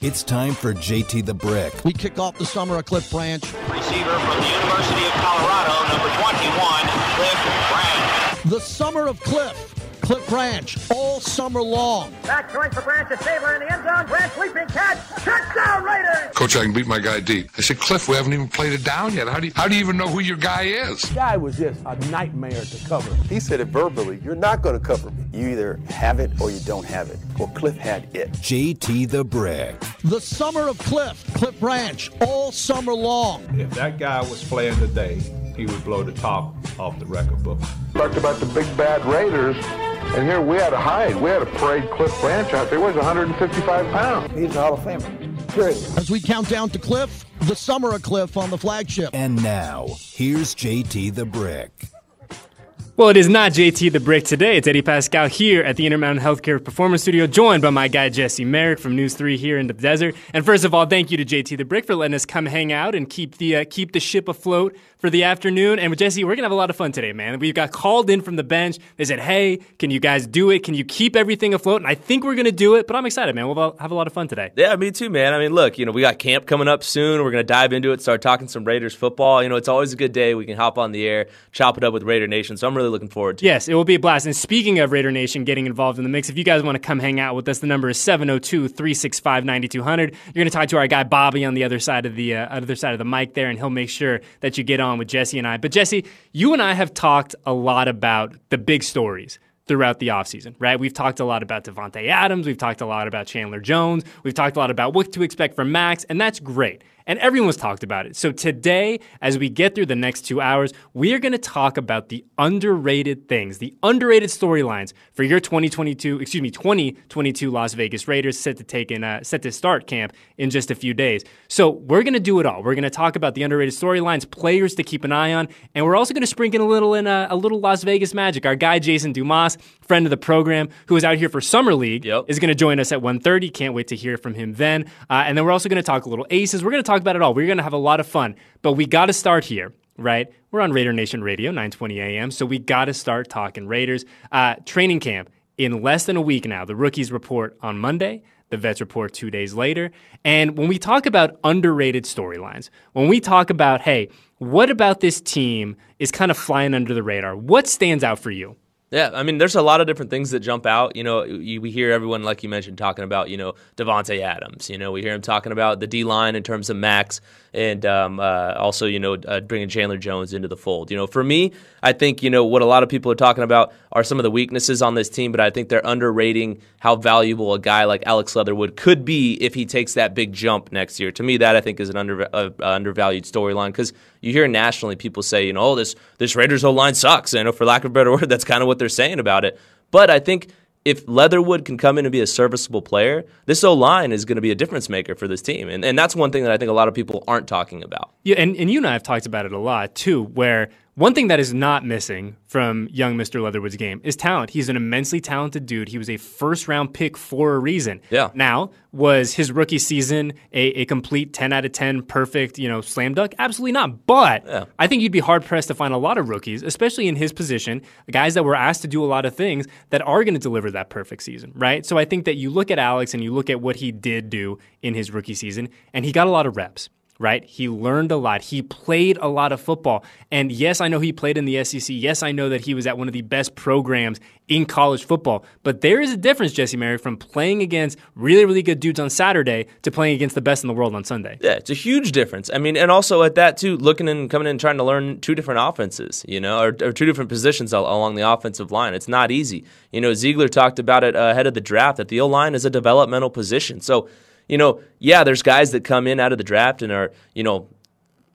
It's time for JT the Brick. We kick off the summer at Cliff Branch. Receiver from the University of Colorado, number 21, Cliff Branch. The summer of Cliff. Cliff Branch all summer long. Back throwing for Branch to Stabler in the end zone. Branch leaping catch. Touchdown Raiders! Coach, I can beat my guy deep. I said, Cliff, we haven't even played it down yet. How do you, how do you even know who your guy is? The guy was just a nightmare to cover. He said it verbally. You're not going to cover me. You either have it or you don't have it. Well, Cliff had it. JT the Brick. The summer of Cliff. Cliff Branch all summer long. If that guy was playing today, he would blow the top off the record book. Talked about the big bad Raiders, and here we had to hide. We had to parade Cliff Branch out there. He was 155 pounds. He's a Hall of Famer. Period. As we count down to Cliff, the summer of Cliff on the flagship. And now, here's JT the Brick. Well, it is not JT the Brick today. It's Eddie Paskal here at the Intermountain Healthcare Performance Studio, joined by my guy Jesse Merrick from News 3 here in the desert. And first of all, thank you to JT the Brick for letting us come hang out and keep the uh, keep the ship afloat for the afternoon. And with Jesse, we're gonna have a lot of fun today, man. We got called in from the bench. They said, "Hey, can you guys do it? Can you keep everything afloat?" And I think we're gonna do it. But I'm excited, man. We'll have a lot of fun today. Yeah, me too, man. I mean, look, you know, we got camp coming up soon. We're gonna dive into it, start talking some Raiders football. You know, it's always a good day. We can hop on the air, chop it up with Raider Nation. So I'm really looking forward to. Yes, it will be a blast. And speaking of Raider Nation getting involved in the mix, if you guys want to come hang out with us, the number is 702-365-9200. You're going to talk to our guy Bobby on the other side of the uh, other side of the mic there, and he'll make sure that you get on with Jesse and I. But Jesse, you and I have talked a lot about the big stories throughout the offseason, right? We've talked a lot about Davante Adams. We've talked a lot about Chandler Jones. We've talked a lot about what to expect from Max, and that's great. And everyone's talked about it. So today, as we get through the next two hours, we are going to talk about the underrated things, the underrated storylines for your 2022, excuse me, 2022 Las Vegas Raiders set to take in, uh, set to start camp in just a few days. So we're going to do it all. We're going to talk about the underrated storylines, players to keep an eye on, and we're also going to sprinkle in a little in a, a, little Las Vegas magic. Our guy Jason Dumas, friend of the program, who is out here for summer league, yep. is going to join us at 1:30. Can't wait to hear from him then. Uh, and then we're also going to talk a little aces. We're going to talk about it all. We're going to have a lot of fun, but we got to start here, right? We're on Raider Nation Radio, 9:20 a.m. So we got to start talking Raiders. Uh, training camp in less than a week now. The rookies report on Monday. The vets report two days later. And when we talk about underrated storylines, when we talk about, hey, what about this team is kind of flying under the radar? What stands out for you? Yeah, I mean, there's a lot of different things that jump out. You know, we hear everyone, like you mentioned, talking about, you know, Davante Adams. You know, we hear him talking about the D line in terms of Max and um, uh, also, you know, uh, bringing Chandler Jones into the fold. You know, for me, I think, you know, what a lot of people are talking about are some of the weaknesses on this team, but I think they're underrating how valuable a guy like Alex Leatherwood could be if he takes that big jump next year. To me, that I think is an under, uh, undervalued storyline because you hear nationally people say, you know, oh, this, this Raiders O line sucks. I know, for lack of a better word, that's kind of what they're saying about it. But I think if Leatherwood can come in and be a serviceable player, this O line is going to be a difference maker for this team. And, and that's one thing that I think a lot of people aren't talking about. Yeah, and, and you and I have talked about it a lot too, where one thing that is not missing from young Mr. Leatherwood's game is talent. He's an immensely talented dude. He was a first round pick for a reason. Yeah. Now, was his rookie season a, a complete 10 out of 10 perfect, you know, slam dunk? Absolutely not. But yeah. I think you'd be hard pressed to find a lot of rookies, especially in his position, guys that were asked to do a lot of things that are going to deliver that perfect season, right? So I think that you look at Alex and you look at what he did do in his rookie season, and he got a lot of reps right? He learned a lot. He played a lot of football. And yes, I know he played in the SEC. Yes, I know that he was at one of the best programs in college football. But there is a difference, Jesse Merrick, from playing against really, really good dudes on Saturday to playing against the best in the world on Sunday. Yeah, it's a huge difference. I mean, and also at that, too, looking and coming in and trying to learn two different offenses, you know, or, or two different positions along the offensive line. It's not easy. You know, Ziegler talked about it ahead of the draft that the O line is a developmental position. So, you know, yeah, there's guys that come in out of the draft and are, you know,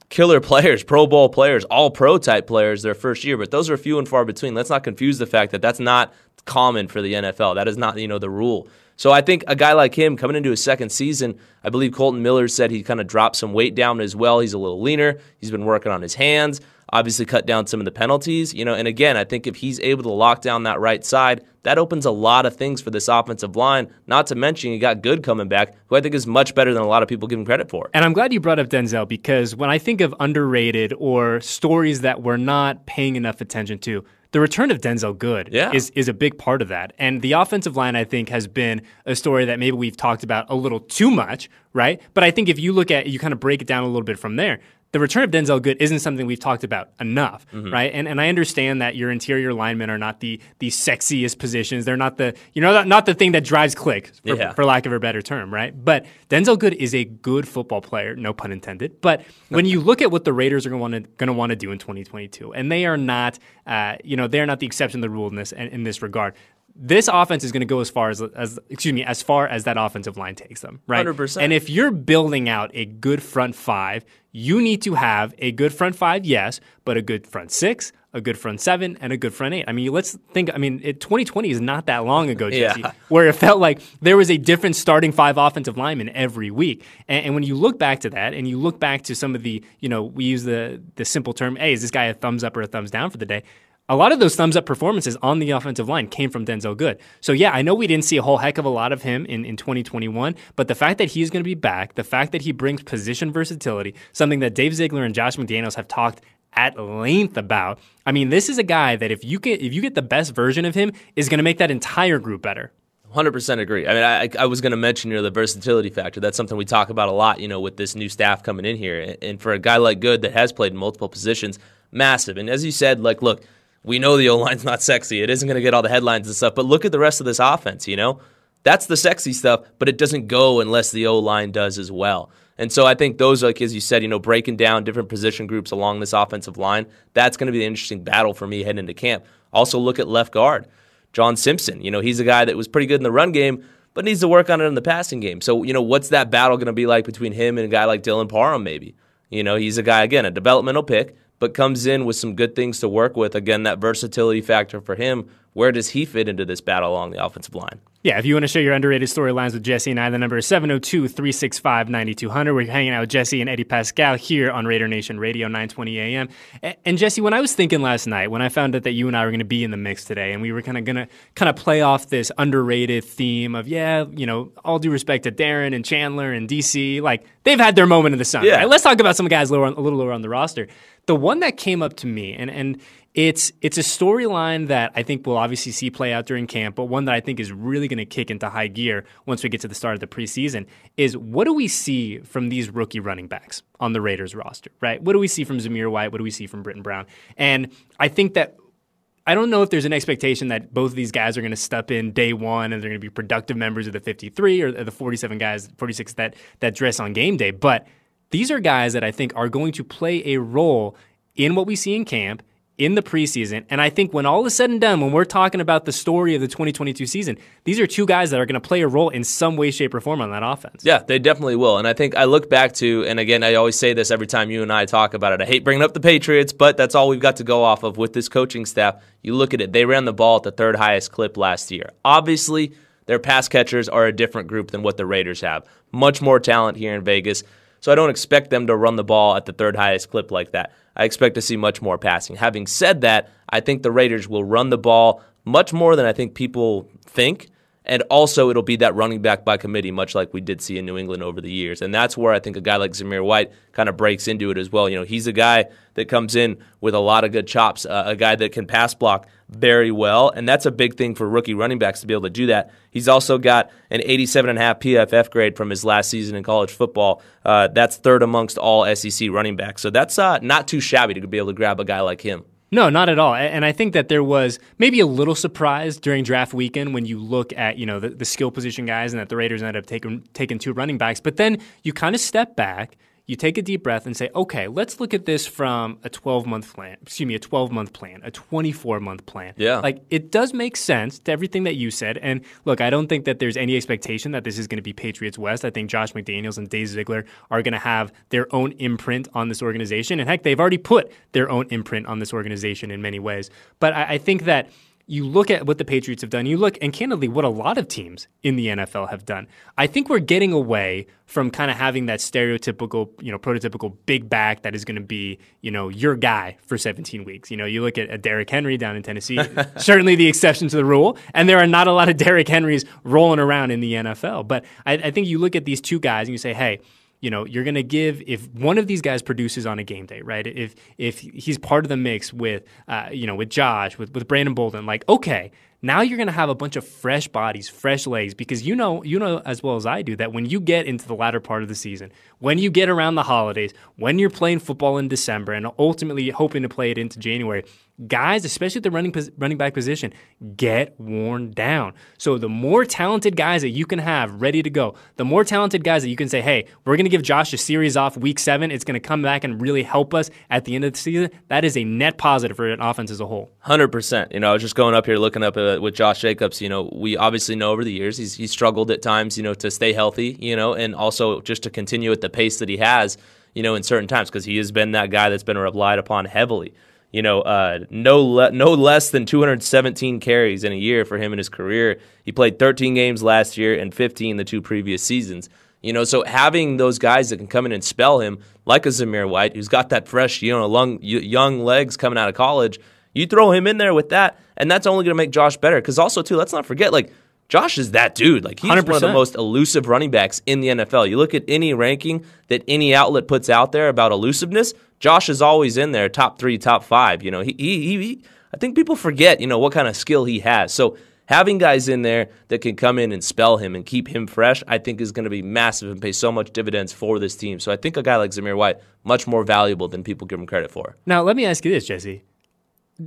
killer players, Pro Bowl players, all pro type players their first year, but those are few and far between. Let's not confuse the fact that that's not common for the NFL. That is not, you know, the rule. So I think a guy like him coming into his second season, I believe Kolton Miller said he kind of dropped some weight down as well. He's a little leaner. He's been working on his hands, obviously cut down some of the penalties, you know, and again, I think if he's able to lock down that right side, that opens a lot of things for this offensive line. Not to mention, you got Good coming back, who I think is much better than a lot of people give him credit for. And I'm glad you brought up Denzelle because when I think of underrated or stories that we're not paying enough attention to, the return of Denzelle Good Yeah. is is a big part of that. And the offensive line, I think, has been a story that maybe we've talked about a little too much, right? But I think if you look at you kind of break it down a little bit from there, the return of Denzelle Good isn't something we've talked about enough, Mm-hmm. right? And and I understand that your interior linemen are not the the sexiest positions. They're not the you know not, not the thing that drives clicks for, Yeah. for lack of a better term, right? But Denzelle Good is a good football player, no pun intended. But when you look at what the Raiders are going to going to want to do in 2022, and they are not, uh, you know, they're not the exception to the rule in this in this regard. This offense is going to go as far as, as excuse me, as far as that offensive line takes them, right? 100%. And if you're building out a good front five, you need to have a good front five, yes, but a good front six, a good front seven, and a good front eight. I mean, let's think. I mean, it, 2020 is not that long ago, Jesse, Yeah. where it felt like there was a different starting five offensive lineman every week. And, and when you look back to that, and you look back to some of the, you know, we use the the simple term, "Hey, is this guy a thumbs up or a thumbs down for the day?" A lot of those thumbs up performances on the offensive line came from Denzelle Good. So yeah, I know we didn't see a whole heck of a lot of him in, in 2021, but the fact that he's going to be back, the fact that he brings position versatility, something that Dave Ziegler and Josh McDaniels have talked at length about. I mean, this is a guy that if you get if you get the best version of him, is going to make that entire group better. Hundred percent agree. I mean, I, I was going to mention you know the versatility factor. That's something we talk about a lot. You know, with this new staff coming in here, and for a guy like Good that has played multiple positions, massive. And as you said, like, look, we know the O line's not sexy. It isn't going to get all the headlines and stuff. But look at the rest of this offense. You know, that's the sexy stuff, but it doesn't go unless the O line does as well. And so I think those, like as you said, you know, breaking down different position groups along this offensive line, that's going to be the interesting battle for me heading into camp. Also, look at left guard. John Simpson. You know, he's a guy that was pretty good in the run game, but needs to work on it in the passing game. So, you know, what's that battle going to be like between him and a guy like Dylan Parham, maybe? You know, he's a guy, again, a developmental pick, but comes in with some good things to work with. Again, that versatility factor for him. Where does he fit into this battle along the offensive line? Yeah, if you want to share your underrated storylines with Jesse and I, the number is 702 365 9200. We're hanging out with Jesse and Eddie Paskal here on Raider Nation Radio, 920 AM. And Jesse, when I was thinking last night, when I found out that you and I were going to be in the mix today, and we were kind of going to kind of play off this underrated theme of, yeah, you know, all due respect to Darren and Chandler and DC, like they've had their moment in the sun. Yeah. right? Let's talk about some guys lower on, a little lower on the roster. The one that came up to me, and and it's it's a storyline that I think we'll obviously see play out during camp, but one that I think is really going to kick into high gear once we get to the start of the preseason. Is what do we see from these rookie running backs on the Raiders roster? Right? What do we see from Zamir White? What do we see from Brittain Brown? And I think that I don't know if there's an expectation that both of these guys are going to step in day one and they're going to be productive members of the 53 or the 47 guys, 46 that that dress on game day. But these are guys that I think are going to play a role in what we see in camp, in the preseason. And I think when all is said and done, when we're talking about the story of the 2022 season, these are two guys that are going to play a role in some way, shape, or form on that offense. Yeah, they definitely will. And I think I look back to, and again, I always say this every time you and I talk about it. I hate bringing up the Patriots, but that's all we've got to go off of with this coaching staff. You look at it, they ran the ball at the third highest clip last year. Obviously, their pass catchers are a different group than what the Raiders have. Much more talent here in Vegas. So I don't expect them to run the ball at the third highest clip like that. I expect to see much more passing. Having said that, I think the Raiders will run the ball much more than I think people think. And also, it'll be that running back by committee, much like we did see in New England over the years. And that's where I think a guy like Zamir White kind of breaks into it as well. You know, he's a guy that comes in with a lot of good chops, uh, a guy that can pass block very well. And that's a big thing for rookie running backs to be able to do that. He's also got an 87.5 PFF grade from his last season in college football. Uh, that's third amongst all SEC running backs. So that's uh, not too shabby to be able to grab a guy like him. No, not at all. And I think that there was maybe a little surprise during draft weekend when you look at you know the, the skill position guys and that the Raiders ended up taking taking two running backs. But then you kind of step back, you take a deep breath and say, okay, let's look at this from a 12 month plan. Excuse me, a 12 month plan, a 24 month plan. Yeah. like it does make sense to everything that you said. And look, I don't think that there's any expectation that this is going to be Patriots West. I think Josh McDaniels and Dave Ziegler are going to have their own imprint on this organization. And heck, they've already put their own imprint on this organization in many ways. But I, I think that you look at what the Patriots have done, you look, and candidly, what a lot of teams in the NFL have done. I think we're getting away from kind of having that stereotypical, you know, prototypical big back that is going to be, you know, your guy for 17 weeks. You know, you look at a Derrick Henry down in Tennessee, certainly the exception to the rule, and there are not a lot of Derrick Henrys rolling around in the NFL. But I, I think you look at these two guys and you say, hey, you know, you're going to give if one of these guys produces on a game day, right? If if he's part of the mix with, uh, you know, with Josh, with with Brandon Bolden, like okay, now you're going to have a bunch of fresh bodies, fresh legs, because you know, you know as well as I do that when you get into the latter part of the season, when you get around the holidays, when you're playing football in December, and ultimately hoping to play it into January, guys, especially at the running running back position, get worn down. So the more talented guys that you can have ready to go, the more talented guys that you can say, "Hey, we're going to give Josh a series off week seven. It's going to come back and really help us at the end of the season." That is a net positive for an offense as a whole. Hundred percent. You know, I was just going up here looking up uh, with Josh Jacobs. You know, we obviously know over the years he's struggled at times. You know, to stay healthy. You know, and also just to continue at the pace that he has. You know, in certain times because he has been that guy that's been relied upon heavily you know, uh, no le- no less than 217 carries in a year for him in his career. He played 13 games last year and 15 the two previous seasons. You know, so having those guys that can come in and spell him, like a Zamir White, who's got that fresh, you know, young legs coming out of college, you throw him in there with that, and that's only going to make Josh better. Because also, too, let's not forget, like Josh is that dude. Like he's 100%. one of the most elusive running backs in the NFL. You look at any ranking that any outlet puts out there about elusiveness, Josh is always in there, top three, top five. You know, he, he, he I think people forget, you know, what kind of skill he has. So having guys in there that can come in and spell him and keep him fresh, I think is going to be massive and pay so much dividends for this team. So I think a guy like Zamir White much more valuable than people give him credit for. Now, let me ask you this, Jesse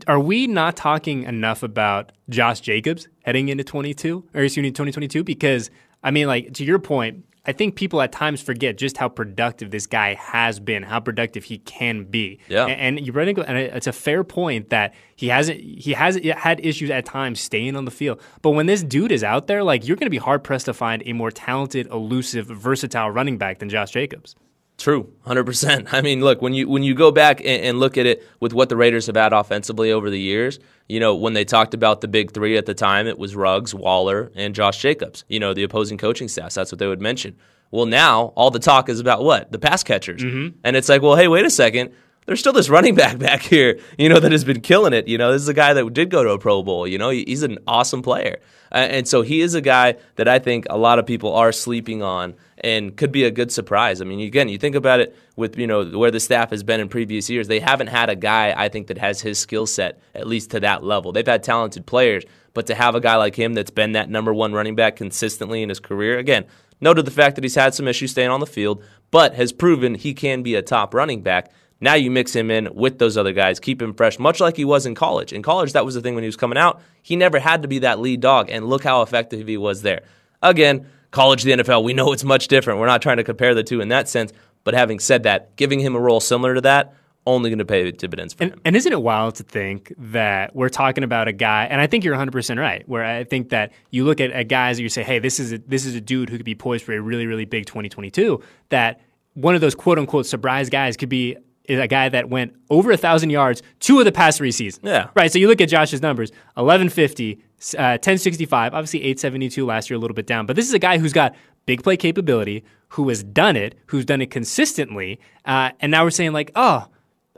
are we not talking enough about Josh Jacobs heading into 22 or excuse me 2022 because I mean like to your point I think people at times forget just how productive this guy has been, how productive he can be. Yeah. And, and you bring and it's a fair point that he hasn't he has had issues at times staying on the field. But when this dude is out there, like you're going to be hard pressed to find a more talented, elusive, versatile running back than Josh Jacobs. True, hundred percent. I mean, look when you when you go back and, and, look at it with what the Raiders have had offensively over the years. You know, when they talked about the big three at the time, it was Ruggs, Waller, and Josh Jacobs. You know, the opposing coaching staffs. That's what they would mention. Well, now all the talk is about what the pass catchers, mm-hmm. and it's like, well, hey, wait a second. There's still this running back back here, you know, that has been killing it. You know, this is a guy that did go to a Pro Bowl. You know, he's an awesome player, uh, and so he is a guy that I think a lot of people are sleeping on and could be a good surprise. I mean, again, you think about it with you know where the staff has been in previous years. They haven't had a guy I think that has his skill set at least to that level. They've had talented players, but to have a guy like him that's been that number one running back consistently in his career, again, noted the fact that he's had some issues staying on the field, but has proven he can be a top running back. Now you mix him in with those other guys, keep him fresh, much like he was in college. In college, that was the thing when he was coming out. He never had to be that lead dog, and look how effective he was there. Again, college to the NFL, we know it's much different. We're not trying to compare the two in that sense. But having said that, giving him a role similar to that, only going to pay dividends for and, him. And isn't it wild to think that we're talking about a guy, and I think you're 100% right, where I think that you look at, at guys and you say, hey, this is, a, this is a dude who could be poised for a really, really big 2022, that one of those quote unquote surprise guys could be a guy that went over a thousand yards two of the past three seasons. Yeah. Right. So you look at Josh's numbers 1150, uh, 1065, obviously 872 last year, a little bit down. But this is a guy who's got big play capability, who has done it, who's done it consistently. Uh, and now we're saying, like, oh,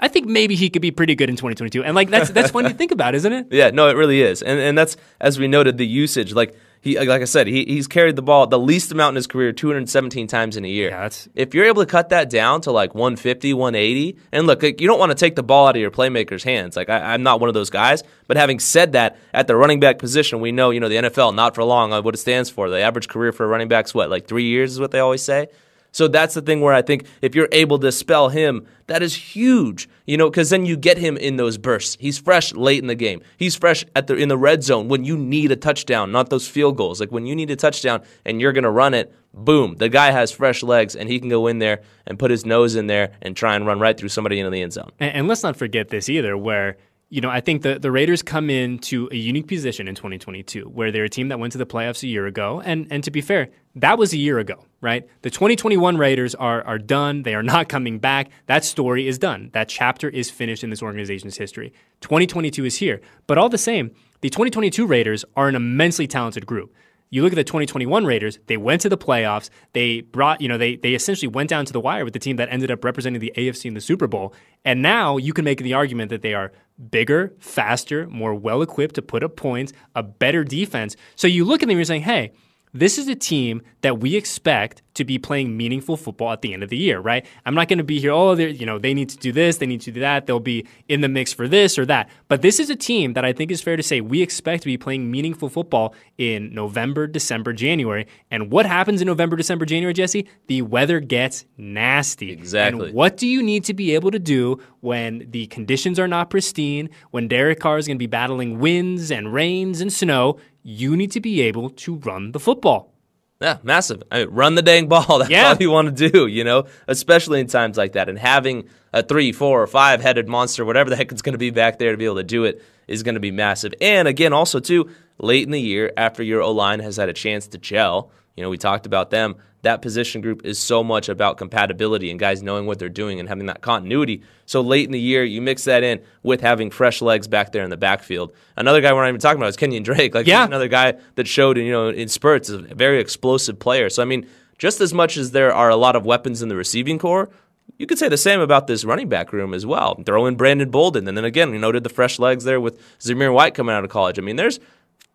I think maybe he could be pretty good in 2022. And like that's that's fun to think about, isn't it? Yeah, no, it really is. And and that's as we noted the usage like he like I said, he, he's carried the ball the least amount in his career 217 times in a year. Yeah, that's... If you're able to cut that down to like 150, 180, and look, you don't want to take the ball out of your playmaker's hands. Like I, am not one of those guys. But having said that, at the running back position, we know you know the NFL not for long uh, what it stands for. The average career for a running back's what like three years is what they always say. So that's the thing where I think if you're able to spell him, that is huge. You know, because then you get him in those bursts. He's fresh late in the game. He's fresh at the in the red zone when you need a touchdown, not those field goals. Like when you need a touchdown and you're gonna run it, boom, the guy has fresh legs and he can go in there and put his nose in there and try and run right through somebody into the end zone. And, and let's not forget this either, where you know, I think the, the Raiders come into a unique position in 2022 where they're a team that went to the playoffs a year ago. And, and to be fair, that was a year ago, right? The 2021 Raiders are, are done. They are not coming back. That story is done. That chapter is finished in this organization's history. 2022 is here. But all the same, the 2022 Raiders are an immensely talented group. You look at the 2021 Raiders, they went to the playoffs. They brought, you know, they they essentially went down to the wire with the team that ended up representing the AFC in the Super Bowl. And now you can make the argument that they are bigger, faster, more well equipped to put up points, a better defense. So you look at them and you're saying, hey, this is a team that we expect to be playing meaningful football at the end of the year, right? I'm not going to be here, oh, you know, they need to do this, they need to do that, they'll be in the mix for this or that. But this is a team that I think is fair to say we expect to be playing meaningful football in November, December, January. And what happens in November, December, January, Jesse? The weather gets nasty. Exactly. And what do you need to be able to do when the conditions are not pristine, when Derek Carr is going to be battling winds and rains and snow? You need to be able to run the football. Yeah, massive. I mean, run the dang ball. That's Yeah. all you want to do, you know, especially in times like that. And having a three, four, or five headed monster, whatever the heck it's going to be back there to be able to do it, is going to be massive. And again, also, too, late in the year, after your O line has had a chance to gel, you know, we talked about them. That position group is so much about compatibility and guys knowing what they're doing and having that continuity. So late in the year, you mix that in with having fresh legs back there in the backfield. Another guy we're not even talking about is Kenyan Drake. Like Yeah. another guy that showed, you know, in spurts, is a very explosive player. So I mean, just as much as there are a lot of weapons in the receiving core, you could say the same about this running back room as well. Throw in Brandon Bolden, and then again, you noted the fresh legs there with Zamir White coming out of college. I mean, there's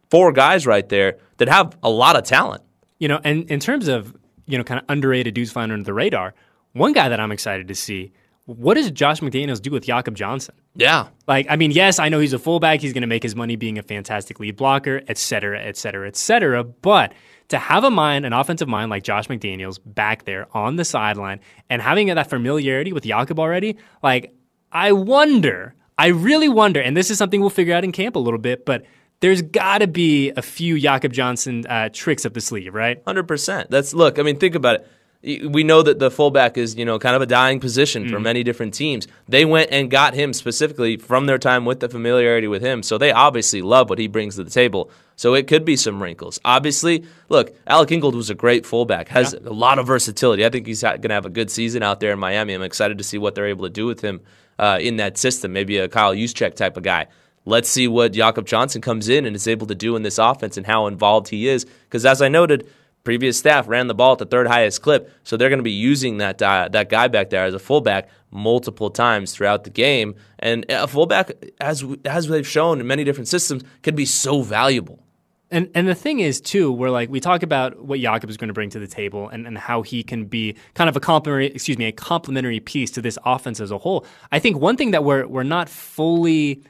four guys right there that have a lot of talent. You know, and in terms of, you know, kind of underrated dudes flying under the radar, one guy that I'm excited to see, what does Josh McDaniels do with Jakob Johnson? Yeah. Like, I mean, yes, I know he's a fullback. He's going to make his money being a fantastic lead blocker, et cetera, et cetera, et cetera. But to have a mind, an offensive mind like Josh McDaniels back there on the sideline and having that familiarity with Jakob already, like, I wonder, I really wonder, and this is something we'll figure out in camp a little bit, but there's got to be a few Jakob Johnson uh, tricks up the sleeve, right? Hundred percent. That's look. I mean, think about it. We know that the fullback is you know kind of a dying position for many different teams. They went and got him specifically from their time with the familiarity with him, so they obviously love what he brings to the table. So it could be some wrinkles. Obviously, look, Alec Ingold was a great fullback, has a lot of versatility. I think he's going to have a good season out there in Miami. I'm excited to see what they're able to do with him uh, in that system. Maybe a Kyle Juszczyk type of guy. Let's see what Jakob Johnson comes in and is able to do in this offense and how involved he is. Because as I noted, previous staff ran the ball at the third highest clip, so they're going to be using that uh, that guy back there as a fullback multiple times throughout the game. And a fullback, as as they've shown in many different systems, can be so valuable. And and the thing is too, we're like we talk about what Jakob is going to bring to the table and, and how he can be kind of a complementary excuse me, a complementary piece to this offense as a whole. I think one thing that we're we're not fully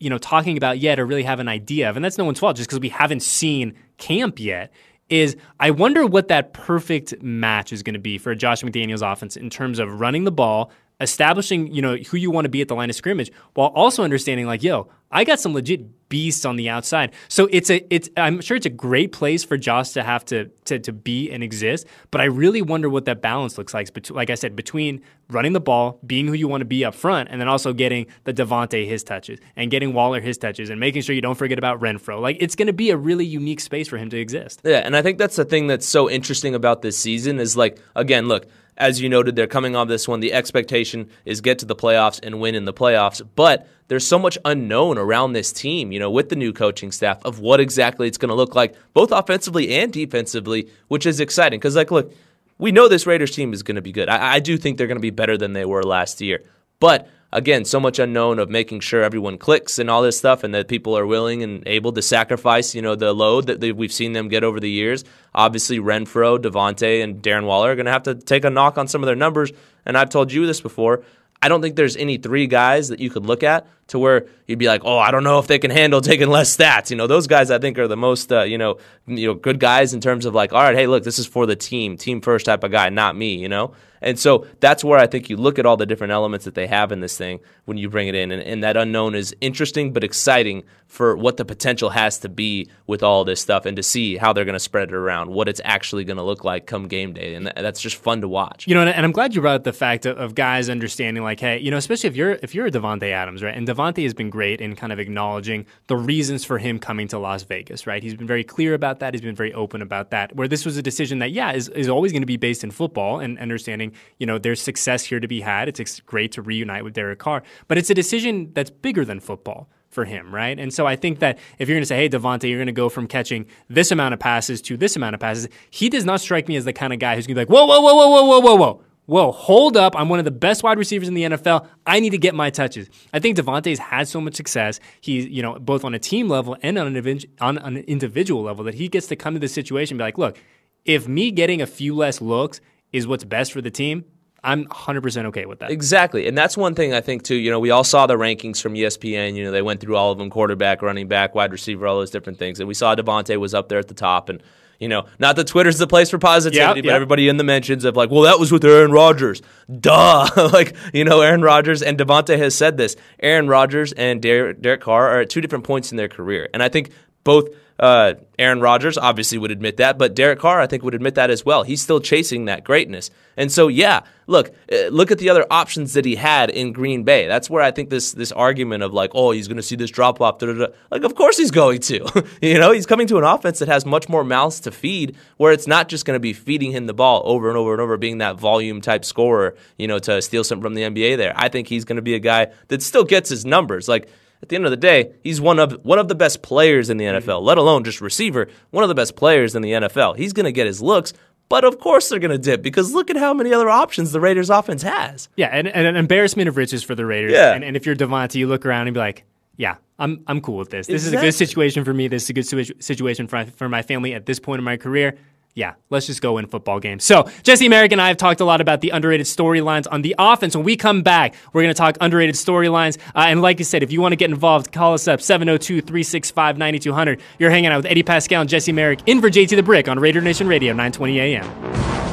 you know talking about yet or really have an idea of, and that's no one's fault just because we haven't seen camp yet, is I wonder what that perfect match is going to be for Josh McDaniels offense in terms of running the ball, establishing, you know, who you want to be at the line of scrimmage, while also understanding like, yo, I got some legit beasts on the outside. So it's a it's I'm sure it's a great place for Josh to have to to, to be and exist, but I really wonder what that balance looks like bet- like I said between running the ball, being who you want to be up front, and then also getting the Davante his touches and getting Waller his touches and making sure you don't forget about Renfrow. Like it's going to be a really unique space for him to exist. Yeah, and I think that's the thing that's so interesting about this season is like again, look, as you noted, they're coming off this one. The expectation is get to the playoffs and win in the playoffs, but there's so much unknown around this team, you know, with the new coaching staff of what exactly it's going to look like, both offensively and defensively, which is exciting. Because, like, look, we know this Raiders team is going to be good. I, I do think they're going to be better than they were last year. But again, so much unknown of making sure everyone clicks and all this stuff, and that people are willing and able to sacrifice, you know, the load that they, we've seen them get over the years. Obviously, Renfrow, Davante, and Darren Waller are going to have to take a knock on some of their numbers. And I've told you this before. I don't think there's any three guys that you could look at to where you'd be like, oh, I don't know if they can handle taking less stats. You know, those guys I think are the most, uh, you know, you know, good guys in terms of like, all right, hey, look, this is for the team, team first type of guy, not me. You know, and so that's where I think you look at all the different elements that they have in this thing when you bring it in, and, and that unknown is interesting but exciting for what the potential has to be with all this stuff, and to see how they're going to spread it around, what it's actually going to look like come game day, and that's just fun to watch. You know, and, I'm glad you brought up the fact of guys understanding, like, hey, you know, especially if you're if you're a Davante Adams, right? And Davante has been great in kind of acknowledging the reasons for him coming to Las Vegas, right? He's been very clear about that. He's been very open about that. Where this was a decision that, yeah, is, is always going to be based in football and understanding, you know, there's success here to be had. It's great to reunite with Derek Carr, but it's a decision that's bigger than football for him, right? And so I think that if you're going to say, hey, Davante, you're going to go from catching this amount of passes to this amount of passes, he does not strike me as the kind of guy who's going to be like, whoa, whoa, whoa, whoa, whoa, whoa, whoa, whoa. whoa, hold up. I'm one of the best wide receivers in the NFL. I need to get my touches. I think Davante's had so much success. He's, you know, both on a team level and on an, on an individual level that he gets to come to this situation and be like, look, if me getting a few less looks is what's best for the team, I'm 100% okay with that. Exactly. And that's one thing I think, too. You know, we all saw the rankings from ESPN. You know, they went through all of them quarterback, running back, wide receiver, all those different things. And we saw Davante was up there at the top. And, you know, not that Twitter's the place for positivity, Yep, but everybody in the mentions of like, well, that was with Aaron Rodgers. Duh. like, you know, Aaron Rodgers and Davante has said this. Aaron Rodgers and Derek Carr are at two different points in their career. And I think both uh, Aaron Rodgers obviously would admit that, but Derek Carr, I think, would admit that as well. He's still chasing that greatness. And so, yeah, look, uh, look at the other options that he had in Green Bay. That's where I think this this argument of like, oh, he's going to see this drop off, like, of course he's going to. you know, he's coming to an offense that has much more mouths to feed, where it's not just going to be feeding him the ball over and over and over, being that volume type scorer, you know, to steal something from the NBA. There, I think he's going to be a guy that still gets his numbers, like at the end of the day, he's one of one of the best players in the mm-hmm. NFL, let alone just receiver, one of the best players in the NFL. He's going to get his looks, but of course they're going to dip because look at how many other options the Raiders offense has. Yeah, and, and an embarrassment of riches for the Raiders. Yeah. And, and if you're Davante, you look around and be like, yeah, I'm I'm cool with this. This is a good situation for me. This is a good situa- situation for, for my family at this point in my career. Yeah, let's just go win football games. So, Jesse Merrick and I have talked a lot about the underrated storylines on the offense. When we come back, we're going to talk underrated storylines. Uh, and like I said, if you want to get involved, call us up 702 365 9200. You're hanging out with Eddie Paskal and Jesse Merrick in for JT the Brick on Raider Nation Radio, 920 AM.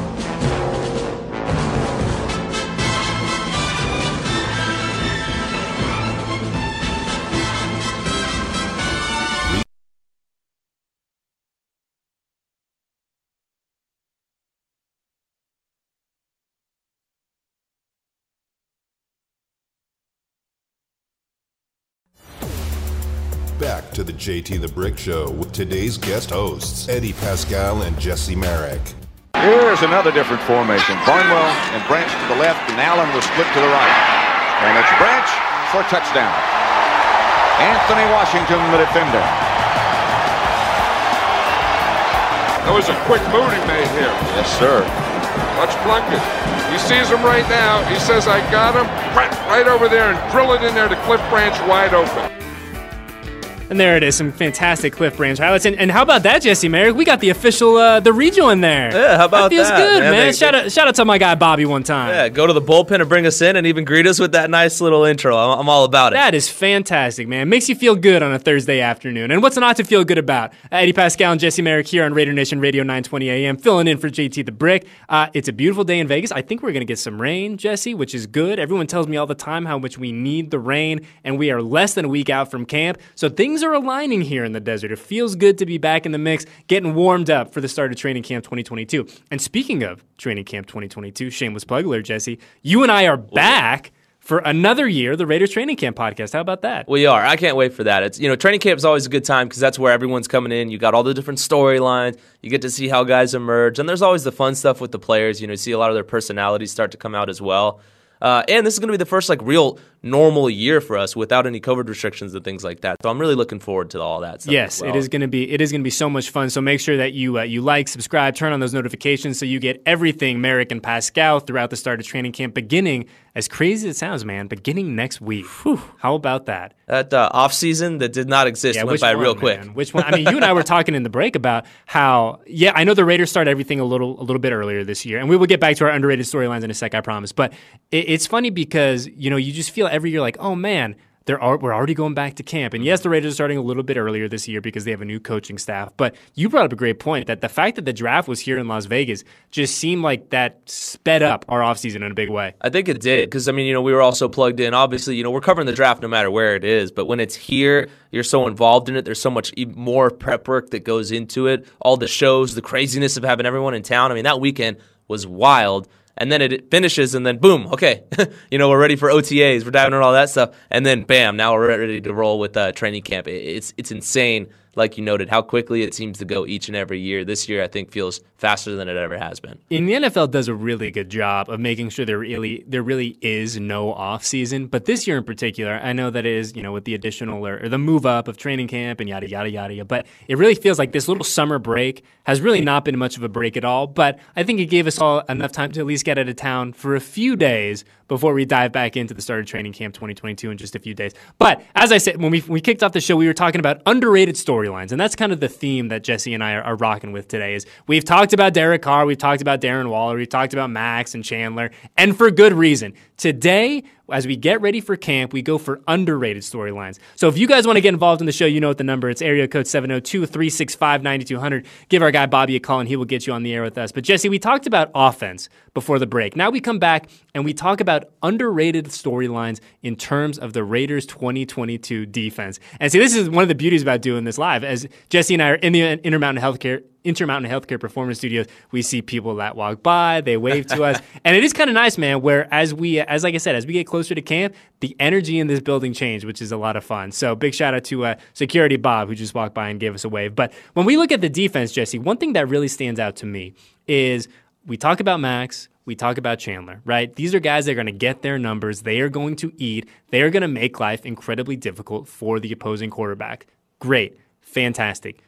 JT the Brick Show with today's guest hosts, Eddie Paskal and Jesse Merrick. Here's another different formation. Barnwell and Branch to the left, and Allen was split to the right. And it's Branch for touchdown. Anthony Washington, the defender. That was a quick move he made here. Yes, sir. Watch Plunkett. He sees him right now. He says, I got him. Right, right over there and drill it in there to Cliff Branch wide open. And there it is, some fantastic Cliff Branch highlights. And, and how about that, Jesse Merrick? We got the official, uh, the rejoin there. Yeah, how about that? feels that, good, man? man. They- shout, out, shout out to my guy Bobby one time. Yeah, go to the bullpen and bring us in and even greet us with that nice little intro. I'm, I'm all about it. That is fantastic, man. Makes you feel good on a Thursday afternoon. And what's not to feel good about? Eddie Paskal and Jesse Merrick here on Raider Nation Radio 920 AM, filling in for JT the Brick. Uh, it's a beautiful day in Vegas. I think we're going to get some rain, Jesse, which is good. Everyone tells me all the time how much we need the rain, and we are less than a week out from camp. So things are aligning here in the desert. It feels good to be back in the mix, getting warmed up for the start of training camp 2022. And speaking of training camp 2022, shameless plug alert, Jesse, you and I are back for another year, the Raiders Training Camp podcast. How about that? We are. I can't wait for that. It's you know, training camp is always a good time because that's where everyone's coming in. You got all the different storylines. You get to see how guys emerge, and there's always the fun stuff with the players. You know, you see a lot of their personalities start to come out as well. Uh, and this is going to be the first like real normal year for us without any COVID restrictions and things like that. So I'm really looking forward to all that stuff. Yes, well. it is going to be it is going to be so much fun. So make sure that you uh, you like, subscribe, turn on those notifications so you get everything Merrick and Paskal throughout the start of training camp beginning as crazy as it sounds, man, beginning next week. Whew, how about that? That uh, off season that did not exist Yeah, went by one, real quick. man? Which one? I mean, you and I were talking in the break about how, yeah, I know the Raiders start everything a little, a little bit earlier this year, and we will get back to our underrated storylines in a sec, I promise. But it, it's funny because you know you just feel every year like, oh man, are we're already going back to camp, and yes, the Raiders are starting a little bit earlier this year because they have a new coaching staff. But you brought up a great point that the fact that the draft was here in Las Vegas just seemed like that sped up our offseason in a big way. I think it did because I mean, you know, we were also plugged in. Obviously, you know, we're covering the draft no matter where it is, but when it's here, you're so involved in it. There's so much more prep work that goes into it. All the shows, the craziness of having everyone in town. I mean, that weekend was wild. And then it finishes, and then boom, okay, you know, we're ready for OTAs, we're diving into all that stuff, and then bam, now we're ready to roll with uh, training camp. It's it's insane like you noted, how quickly it seems to go each and every year. This year, I think, feels faster than it ever has been. And the NFL does a really good job of making sure there really there really is no off season. But this year in particular, I know that is you know with the additional or, or the move up of training camp and yada yada yada. But it really feels like this little summer break has really not been much of a break at all. But I think it gave us all enough time to at least get out of town for a few days before we dive back into the start of training camp 2022 in just a few days. But as I said, when we, we kicked off the show, we were talking about underrated storylines. And that's kind of the theme that Jesse and I are, are rocking with today is we've talked about Derek Carr, we've talked about Darren Waller, we've talked about Max and Chandler, and for good reason. Today, as we get ready for camp, we go for underrated storylines. So if you guys want to get involved in the show, you know what the number. It's area code 702-365-9200. Give our guy Bobby a call and he will get you on the air with us. But Jesse, we talked about offense before the break. Now we come back and we talk about underrated storylines in terms of the Raiders 2022 defense. And see, this is one of the beauties about doing this live. As Jesse and I are in the Intermountain Healthcare Intermountain Healthcare Performance Studios, we see people that walk by, they wave to us, and it is kind of nice, man. Where as we, as like I said, as we get closer to camp, the energy in this building changed, which is a lot of fun. So big shout out to uh, Security Bob who just walked by and gave us a wave. But when we look at the defense, Jesse, one thing that really stands out to me is we talk about Max, we talk about Chandler, right? These are guys that are going to get their numbers. They are going to eat. They are going to make life incredibly difficult for the opposing quarterback. Great. Fantastic.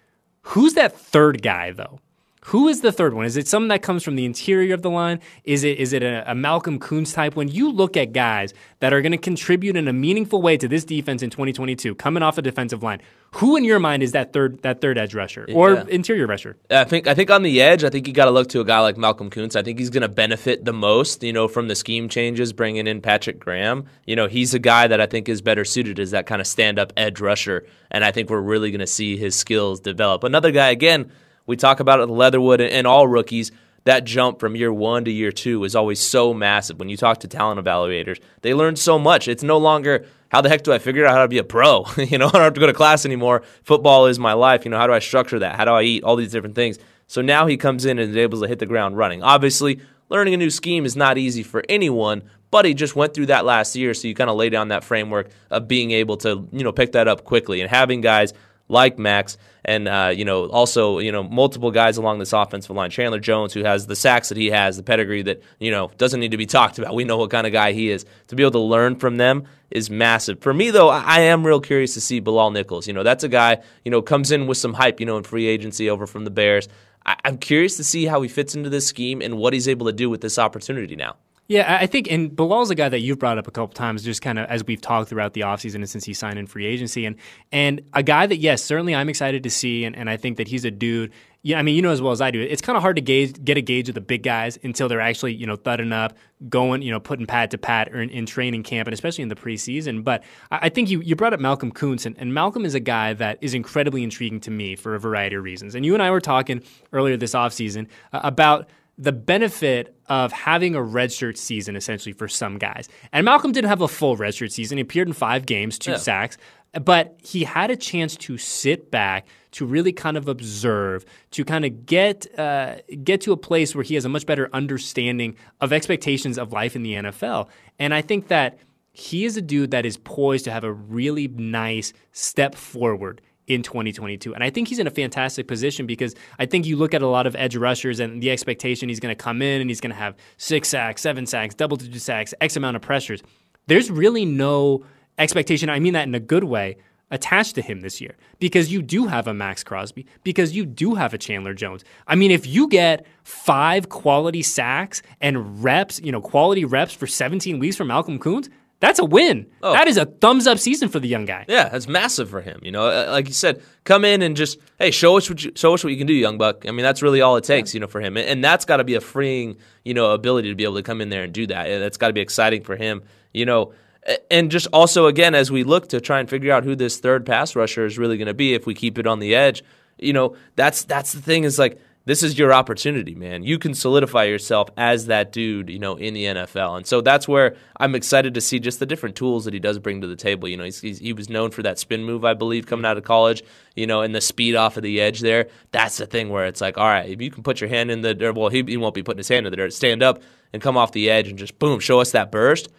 Who's that third guy, though? Who is the third one? Is it someone that comes from the interior of the line? Is it is it a, a Malcolm Koonce type? When you look at guys that are going to contribute in a meaningful way to this defense in 2022, coming off a defensive line, who in your mind is that third that third edge rusher or Yeah. interior rusher? I think I think on the edge, I think you got to look to a guy like Malcolm Koonce. I think he's going to benefit the most, you know, from the scheme changes, bringing in Patrick Graham. You know, he's a guy that I think is better suited as that kind of stand-up edge rusher, and I think we're really going to see his skills develop. Another guy, again, we talk about it, Leatherwood and, and all rookies. That jump from year one to year two is always so massive. When you talk to talent evaluators, they learn so much. It's no longer how the heck do I figure out how to be a pro? you know, I don't have to go to class anymore. Football is my life. You know, how do I structure that? How do I eat? All these different things. So now he comes in and is able to hit the ground running. Obviously, learning a new scheme is not easy for anyone, but he just went through that last year, so you kind of lay down that framework of being able to, you know, pick that up quickly and having guys like Max and uh, you know also you know multiple guys along this offensive line. Chandler Jones, who has the sacks that he has, the pedigree that you know doesn't need to be talked about. We know what kind of guy he is. To be able to learn from them is massive. For me though, I am real curious to see Bilal Nichols. You know that's a guy you know comes in with some hype. You know in free agency over from the Bears. I- I'm curious to see how he fits into this scheme and what he's able to do with this opportunity now. Yeah, I think, and Bilal's a guy that you've brought up a couple times, just kind of as we've talked throughout the offseason and since he signed in free agency, and and a guy that yes, certainly I'm excited to see, and, and I think that he's a dude. Yeah, I mean, you know as well as I do, it's kind of hard to gauge, get a gauge of the big guys until they're actually, you know, thudding up, going, you know, putting pad to pad or in, in training camp, and especially in the preseason. But I, I think you, you brought up Malcolm Koonce, and, and Malcolm is a guy that is incredibly intriguing to me for a variety of reasons. And you and I were talking earlier this offseason uh, about the benefit of having a redshirt season essentially for some guys. And Malcolm didn't have a full redshirt season. He appeared in five games, two Yeah. sacks, but he had a chance to sit back, to really kind of observe, to kind of get uh, get to a place where he has a much better understanding of expectations of life in the NFL. And I think that he is a dude that is poised to have a really nice step forward in 2022. And I think he's in a fantastic position because I think you look at a lot of edge rushers and the expectation he's going to come in and he's going to have six sacks, seven sacks, double digit sacks, X amount of pressures. There's really no expectation, I mean that in a good way, attached to him this year because you do have a Maxx Crosby, because you do have a Chandler Jones. I mean, if you get five quality sacks and reps, you know, quality reps for 17 weeks from Malcolm Koonce, that's a win. Oh. That is a thumbs up season for the young guy. Yeah, that's massive for him. You know, Uh, like you said, come in and just hey, show us what you show us what you can do, young buck. I mean, that's really all it takes, you know, for him, and, and that's got to be a freeing, you know, ability to be able to come in there and do that. That's got to be exciting for him, you know. And just also again, as we look to try and figure out who this third pass rusher is really going to be, if we keep it on the edge, you know, that's that's the thing is like this is your opportunity, man. You can solidify yourself as that dude, you know, in the NFL. And so that's where I'm excited to see just the different tools that he does bring to the table. You know, he's, he's, he was known for that spin move, I believe, coming out of college, you know, and the speed off of the edge there. That's the thing where it's like, all right, if you can put your hand in the dirt, well, he, he won't be putting his hand in the dirt, stand up and come off the edge and just boom, show us that burst.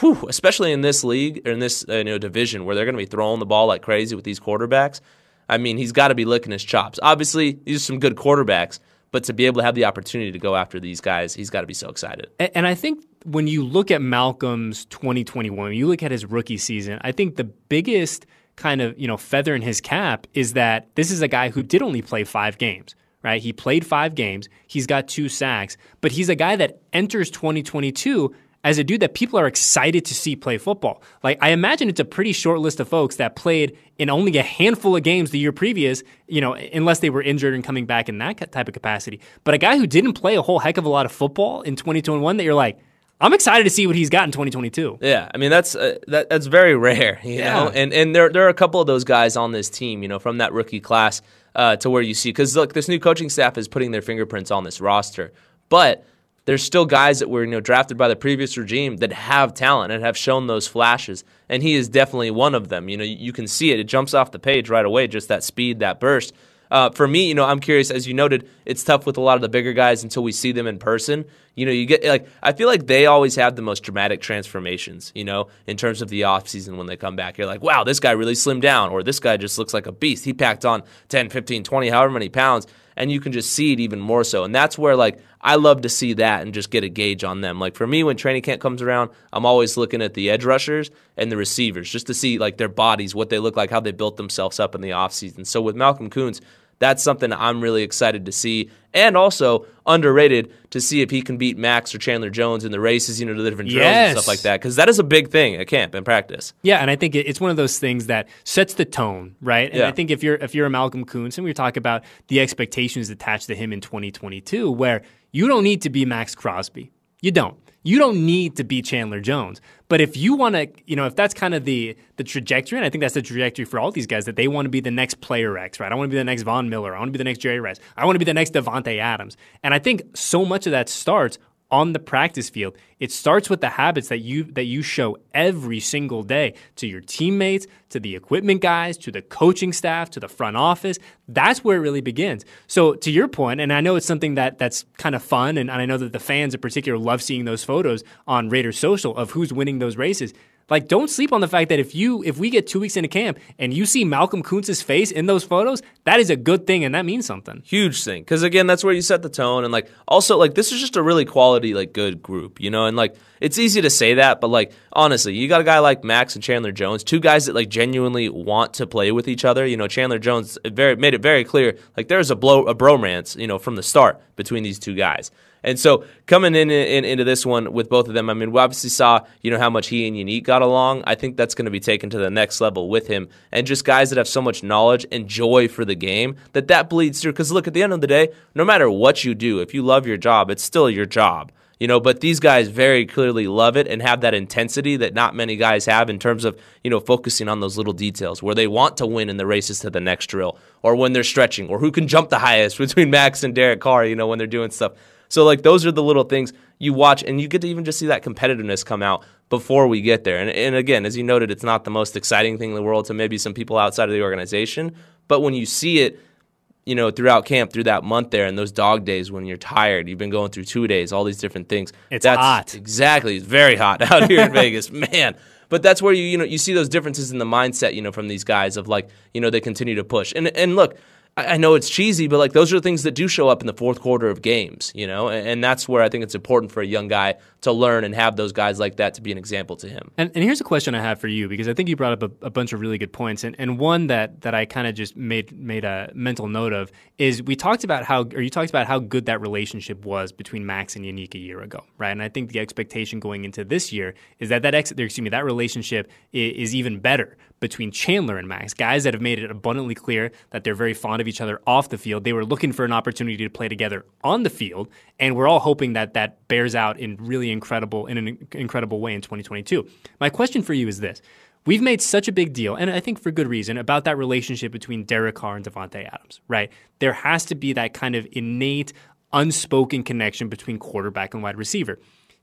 Whew, especially in this league or in this uh, you know division where they're going to be throwing the ball like crazy with these quarterbacks. I mean, he's got to be licking his chops. Obviously, these are some good quarterbacks, but to be able to have the opportunity to go after these guys, he's got to be so excited. And, and I think when you look at Malcolm's 2021, when you look at his rookie season, I think the biggest kind of you know feather in his cap is that this is a guy who did only play five games. Right, he played five games. He's got two sacks, but he's a guy that enters 2022 as a dude that people are excited to see play football. Like I imagine it's a pretty short list of folks that played in only a handful of games the year previous, you know, unless they were injured and coming back in that type of capacity. But a guy who didn't play a whole heck of a lot of football in 2021 that you're like, I'm excited to see what he's got in 2022. Yeah, I mean that's uh, that, that's very rare, you yeah. know. And and there there are a couple of those guys on this team, you know, from that rookie class uh, to where you see because look, this new coaching staff is putting their fingerprints on this roster, but there's still guys that were you know drafted by the previous regime that have talent and have shown those flashes, and he is definitely one of them. You know, you can see it; it jumps off the page right away, just that speed, that burst. Uh, for me, you know, I'm curious. As you noted, it's tough with a lot of the bigger guys until we see them in person. You know, you get like I feel like they always have the most dramatic transformations. You know, in terms of the offseason when they come back, you're like, wow, this guy really slimmed down, or this guy just looks like a beast. He packed on 10, 15, 20, however many pounds and you can just see it even more so. And that's where like I love to see that and just get a gauge on them. Like for me, when training camp comes around, I'm always looking at the edge rushers and the receivers just to see like their bodies, what they look like, how they built themselves up in the offseason. So with Malcolm Koonce, that's something I'm really excited to see. And also underrated to see if he can beat Maxx or Chandler Jones in the races, you know, the different drills yes. and stuff like that. Because that is a big thing at camp and practice. Yeah, and I think it's one of those things that sets the tone, right? And yeah. I think if you're if you're a Malcolm Koonce, and we talk about the expectations attached to him in 2022, where you don't need to be Maxx Crosby. You don't. You don't need to be Chandler Jones. But if you want to, you know, if that's kind of the the trajectory, and I think that's the trajectory for all these guys, that they want to be the next player X, right? I want to be the next Von Miller. I want to be the next Jerry Rice. I want to be the next Davante Adams. And I think so much of that starts on the practice field. It starts with the habits that you that you show every single day to your teammates, to the equipment guys, to the coaching staff, to the front office. That's where it really begins. So to your point, and I know it's something that that's kind of fun, and, and I know that the fans in particular love seeing those photos on Raiders social of who's winning those races. Like, don't sleep on the fact that if you if we get two weeks into camp and you see Malcolm Koonce's face in those photos, that is a good thing and that means something. Huge thing, because again, that's where you set the tone and like also like this is just a really quality like good group, you know, and like it's easy to say that, but like honestly, you got a guy like Maxx and Chandler Jones, two guys that like genuinely want to play with each other. You know, Chandler Jones very made it very clear like there's a blow a bromance, you know, from the start between these two guys. And so coming in, in, into this one with both of them, I mean, we obviously saw you know how much he and Yannick got along. I think that's going to be taken to the next level with him, and just guys that have so much knowledge and joy for the game that that bleeds through. Because look, at the end of the day, no matter what you do, if you love your job, it's still your job. You know, but these guys very clearly love it and have that intensity that not many guys have in terms of, you know, focusing on those little details where they want to win in the races to the next drill or when they're stretching or who can jump the highest between Maxx and Derek Carr, you know, when they're doing stuff. So like those are the little things you watch, and you get to even just see that competitiveness come out before we get there. And, and again, as you noted, it's not the most exciting thing in the world to maybe some people outside of the organization, but when you see it, you know, throughout camp, through that month there, and those dog days when you're tired, you've been going through two days, all these different things. It's that's hot. Exactly, it's very hot out here in Vegas, man. But that's where you you know you see those differences in the mindset, you know, from these guys of like you know they continue to push. And and look, I know it's cheesy, but like those are the things that do show up in the fourth quarter of games, you know, and that's where I think it's important for a young guy to learn and have those guys like that to be an example to him. And, and here's a question I have for you because I think you brought up a, a bunch of really good points, and, and one that that I kind of just made made a mental note of is we talked about how or you talked about how good that relationship was between Maxx and Yannick a year ago, right? And I think the expectation going into this year is that that ex, excuse me that relationship is, is even better between Chandler and Maxx, guys that have made it abundantly clear that they're very fond of each other off the field. They were looking for an opportunity to play together on the field, and we're all hoping that that bears out in really incredible in an incredible way in 2022. My question for you is this. We've made such a big deal, and I think for good reason, about that relationship between Derek Carr and Davante Adams, right? There has to be that kind of innate, unspoken connection between quarterback and wide receiver.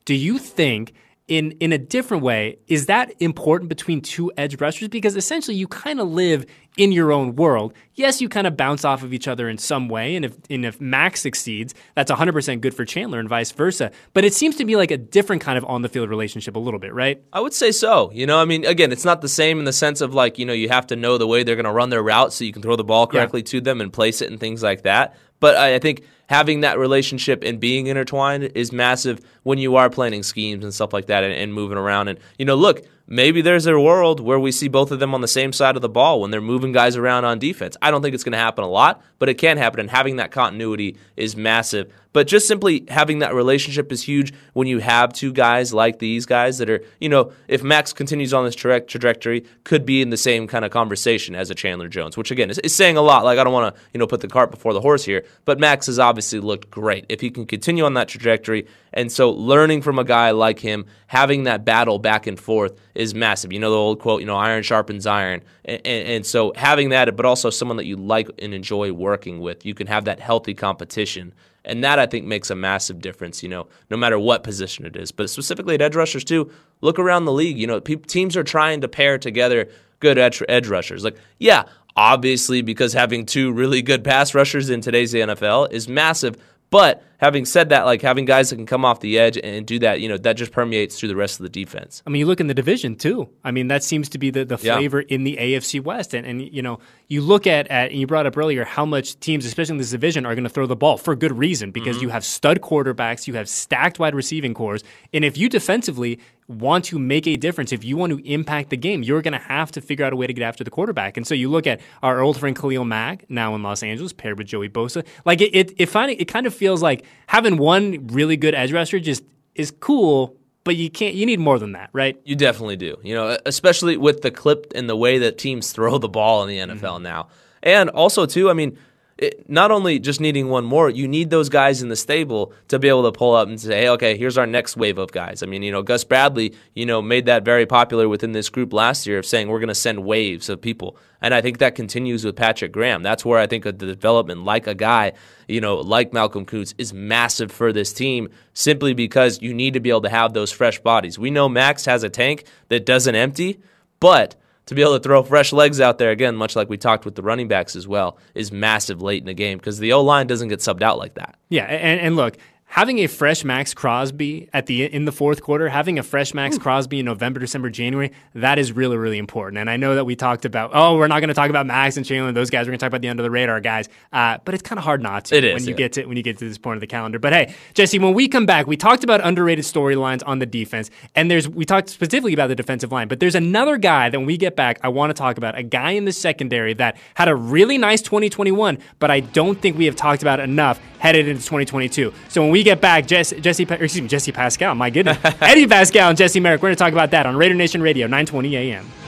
Do you think in in a different way, is that important between two edge rushers? Because essentially, you kind of live in your own world. Yes, you kind of bounce off of each other in some way, and if and if Maxx succeeds, that's 100% good for Chandler and vice versa. But it seems to be like a different kind of on the field relationship a little bit, right? I would say so. You know, I mean, again, it's not the same in the sense of like, you know, you have to know the way they're going to run their route so you can throw the ball correctly yeah. to them and place it and things like that. But I think having that relationship and being intertwined is massive when you are planning schemes and stuff like that and, and, moving around. And, you know, look, maybe there's a world where we see both of them on the same side of the ball when they're moving guys around on defense. I don't think it's going to happen a lot, but it can happen. And having that continuity is massive. But just simply having that relationship is huge when you have two guys like these guys that are, you know, if Maxx continues on this tra- trajectory, could be in the same kind of conversation as a Chandler Jones, which again is, is saying a lot. Like I don't want to, you know, put the cart before the horse here, but Maxx has obviously looked great. If he can continue on that trajectory, and so learning from a guy like him, having that battle back and forth is massive. You know the old quote, you know, iron sharpens iron, and, and, and so having that, but also someone that you like and enjoy working with, you can have that healthy competition and that I think makes a massive difference, you know, no matter what position it is. But specifically at edge rushers, too, look around the league. You know, pe- teams are trying to pair together good edge, edge rushers. Like, yeah, obviously, because having two really good pass rushers in today's NFL is massive. But having said that, like having guys that can come off the edge and do that, you know, that just permeates through the rest of the defense. I mean, you look in the division too. I mean, that seems to be the, the flavor yeah. in the AFC West. And, and, you know, you look at, at, and you brought up earlier how much teams, especially in this division, are going to throw the ball for good reason because mm-hmm. you have stud quarterbacks, you have stacked wide receiving cores. And if you defensively want to make a difference, if you want to impact the game, you're going to have to figure out a way to get after the quarterback. And so you look at our old friend Khalil Mack, now in Los Angeles, paired with Joey Bosa. Like it, it, it, finally, it kind of feels like having one really good edge rusher just is cool, but you can't you need more than that right you definitely do you know especially with the clip and the way that teams throw the ball in the nfl mm-hmm. now and also too i mean it, not only just needing one more, you need those guys in the stable to be able to pull up and say, hey, okay, here's our next wave of guys. I mean, you know, Gus Bradley, you know, made that very popular within this group last year of saying we're going to send waves of people. And I think that continues with Patrick Graham. That's where I think the development, like a guy, you know, like Malcolm Koonce, is massive for this team simply because you need to be able to have those fresh bodies. We know Maxx has a tank that doesn't empty, but to be able to throw fresh legs out there again, much like we talked with the running backs as well, is massive late in the game because the O line doesn't get subbed out like that. Yeah, and, and look, having a fresh Maxx Crosby at the in the fourth quarter, having a fresh Maxx Ooh. Crosby in November, December, January, that is really really important. And I know that we talked about oh, we're not going to talk about Maxx and Chandler, those guys. We're going to talk about the under the radar guys. Uh, but it's kind of hard not to it is, when you yeah. get to when you get to this point of the calendar. But hey, Jesse, when we come back, we talked about underrated storylines on the defense, and there's we talked specifically about the defensive line. But there's another guy that when we get back, I want to talk about a guy in the secondary that had a really nice 2021, but I don't think we have talked about enough headed into 2022. So when we get back, Jesse Jesse, excuse me, Jesse Paskal. My goodness, Eddie Paskal and Jesse Merrick. We're going to talk about that on Raider Nation Radio, 920 AM.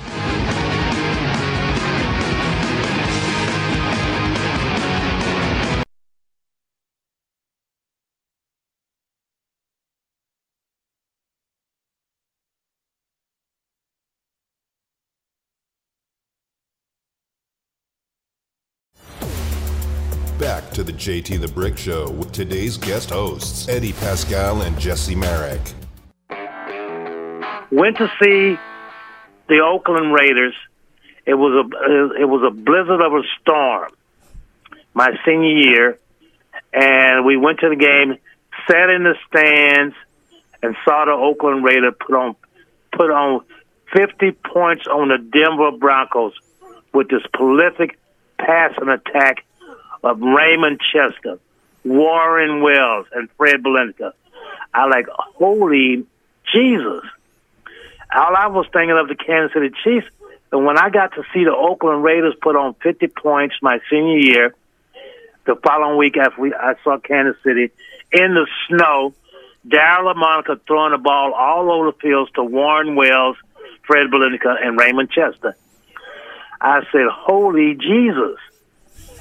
JT the Brick Show with today's guest hosts, Eddie Paskal and Jesse Merrick. Went to see the Oakland Raiders. It was a it was a blizzard of a storm. My senior year, and we went to the game, sat in the stands, and saw the Oakland Raiders put on put on fifty points on the Denver Broncos with this prolific passing attack of Raymond Chester, Warren Wells, and Fred Biletnikoff. I like, holy Jesus. All I was thinking of the Kansas City Chiefs. And when I got to see the Oakland Raiders put on 50 points my senior year, the following week after we, I saw Kansas City in the snow, Daryle Lamonica throwing the ball all over the fields to Warren Wells, Fred Biletnikoff, and Raymond Chester. I said, holy Jesus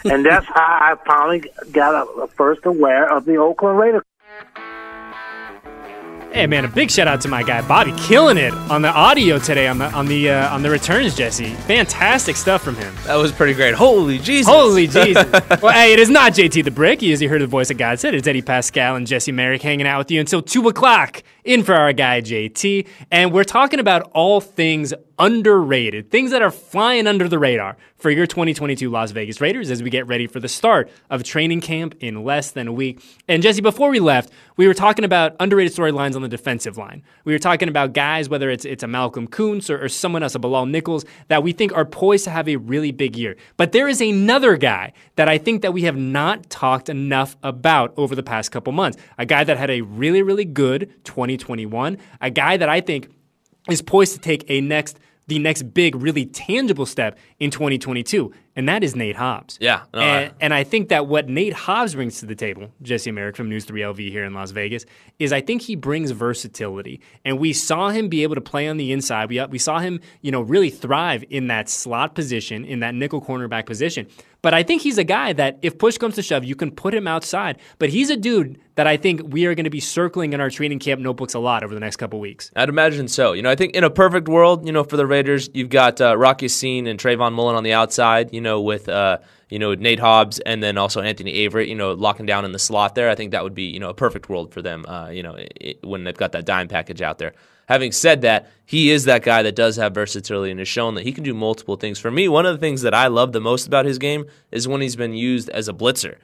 and that's how I finally got a, a first aware of the Oakland Raiders. Hey man, a big shout out to my guy Bobby, killing it on the audio today on the on the uh, on the returns. Jesse, fantastic stuff from him. That was pretty great. Holy Jesus! Holy Jesus! well, hey, it is not JT the Brick. You, as you heard the voice of God said, it's Eddie Paskal and Jesse Merrick hanging out with you until two o'clock. In for our guy JT, and we're talking about all things underrated, things that are flying under the radar for your 2022 Las Vegas Raiders as we get ready for the start of training camp in less than a week. And Jesse, before we left, we were talking about underrated storylines on the defensive line. We were talking about guys, whether it's it's a Malcolm Koonce or, or someone else, a Bilal Nichols, that we think are poised to have a really big year. But there is another guy that I think that we have not talked enough about over the past couple months. A guy that had a really, really good 2021. A guy that I think is poised to take a next the next big, really tangible step in 2022, and that is Nate Hobbs. Yeah. No, and, I, and I think that what Nate Hobbs brings to the table, Jesse Merrick from News 3LV here in Las Vegas, is I think he brings versatility. And we saw him be able to play on the inside. We, we saw him, you know, really thrive in that slot position, in that nickel cornerback position. But I think he's a guy that if push comes to shove, you can put him outside. But he's a dude that I think we are going to be circling in our training camp notebooks a lot over the next couple weeks. I'd imagine so. You know, I think in a perfect world, you know, for the Raiders, you've got uh, Rock Ya-Sin and Trayvon Mullen on the outside, you know, with uh, you know Nate Hobbs and then also Anthony Averett, you know, locking down in the slot there. I think that would be you know a perfect world for them. Uh, you know, it, when they've got that dime package out there. Having said that, he is that guy that does have versatility and has shown that he can do multiple things. For me, one of the things that I love the most about his game is when he's been used as a blitzer.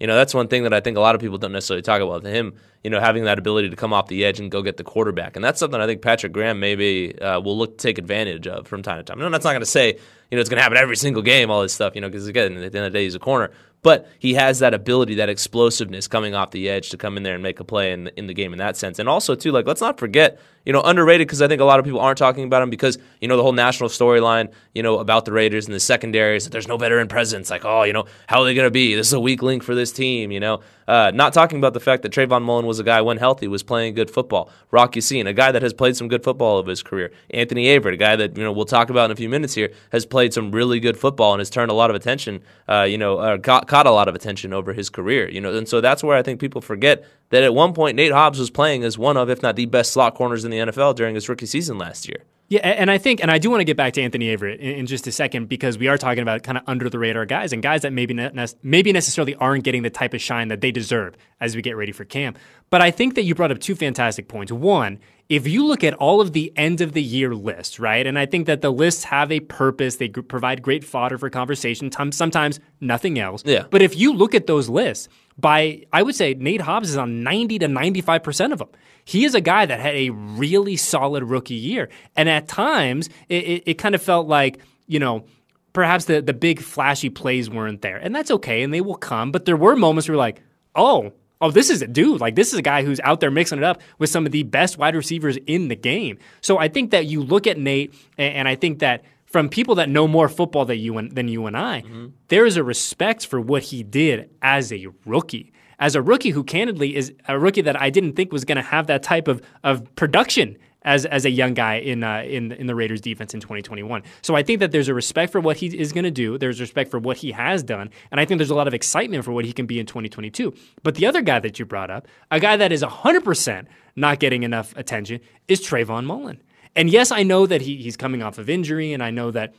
You know, that's one thing that I think a lot of people don't necessarily talk about. Him, you know, having that ability to come off the edge and go get the quarterback, and that's something I think Patrick Graham maybe uh, will look to take advantage of from time to time. No, that's not going to say you know it's going to happen every single game, all this stuff, you know, because again, at the end of the day, he's a corner. But he has that ability, that explosiveness coming off the edge to come in there and make a play in in the game in that sense. And also, too, like let's not forget, you know, underrated because I think a lot of people aren't talking about him because you know the whole national storyline, you know, about the Raiders and the secondaries that there's no veteran presence. Like, oh, you know, how are they going to be? This is a weak link for this team. You know, uh, not talking about the fact that Trayvon Mullen was a guy when healthy was playing good football. Rocky Ya-Sin, a guy that has played some good football of his career. Anthony Averett, a guy that you know we'll talk about in a few minutes here, has played some really good football and has turned a lot of attention. Uh, you know, uh, caught a lot of attention over his career. You know, and so that's where I think people forget that at one point Nate Hobbs was playing as one of, if not the best slot corners in the NFL during his rookie season last year. Yeah, and I think, and I do want to get back to Anthony Averett in, in just a second because we are talking about kind of under the radar guys and guys that maybe ne- maybe necessarily aren't getting the type of shine that they deserve as we get ready for camp. But I think that you brought up two fantastic points. One, if you look at all of the end of the year lists, right, and I think that the lists have a purpose, they provide great fodder for conversation. Sometimes nothing else. Yeah. But if you look at those lists, by I would say Nate Hobbs is on 90 to 95% of them. He is a guy that had a really solid rookie year. And at times, it, it, it kind of felt like, you know, perhaps the, the big flashy plays weren't there. And that's okay, and they will come. But there were moments where like, oh, oh, this is a dude. Like, this is a guy who's out there mixing it up with some of the best wide receivers in the game. So I think that you look at Nate, and, and I think that from people that know more football than you and, than you and I, mm-hmm. there is a respect for what he did as a rookie. As a rookie who candidly is a rookie that I didn't think was going to have that type of, of production as as a young guy in uh, in in the Raiders defense in 2021. So I think that there's a respect for what he is going to do. There's respect for what he has done, and I think there's a lot of excitement for what he can be in 2022. But the other guy that you brought up, a guy that is 100% not getting enough attention, is Trayvon Mullen. And yes, I know that he, he's coming off of injury, and I know that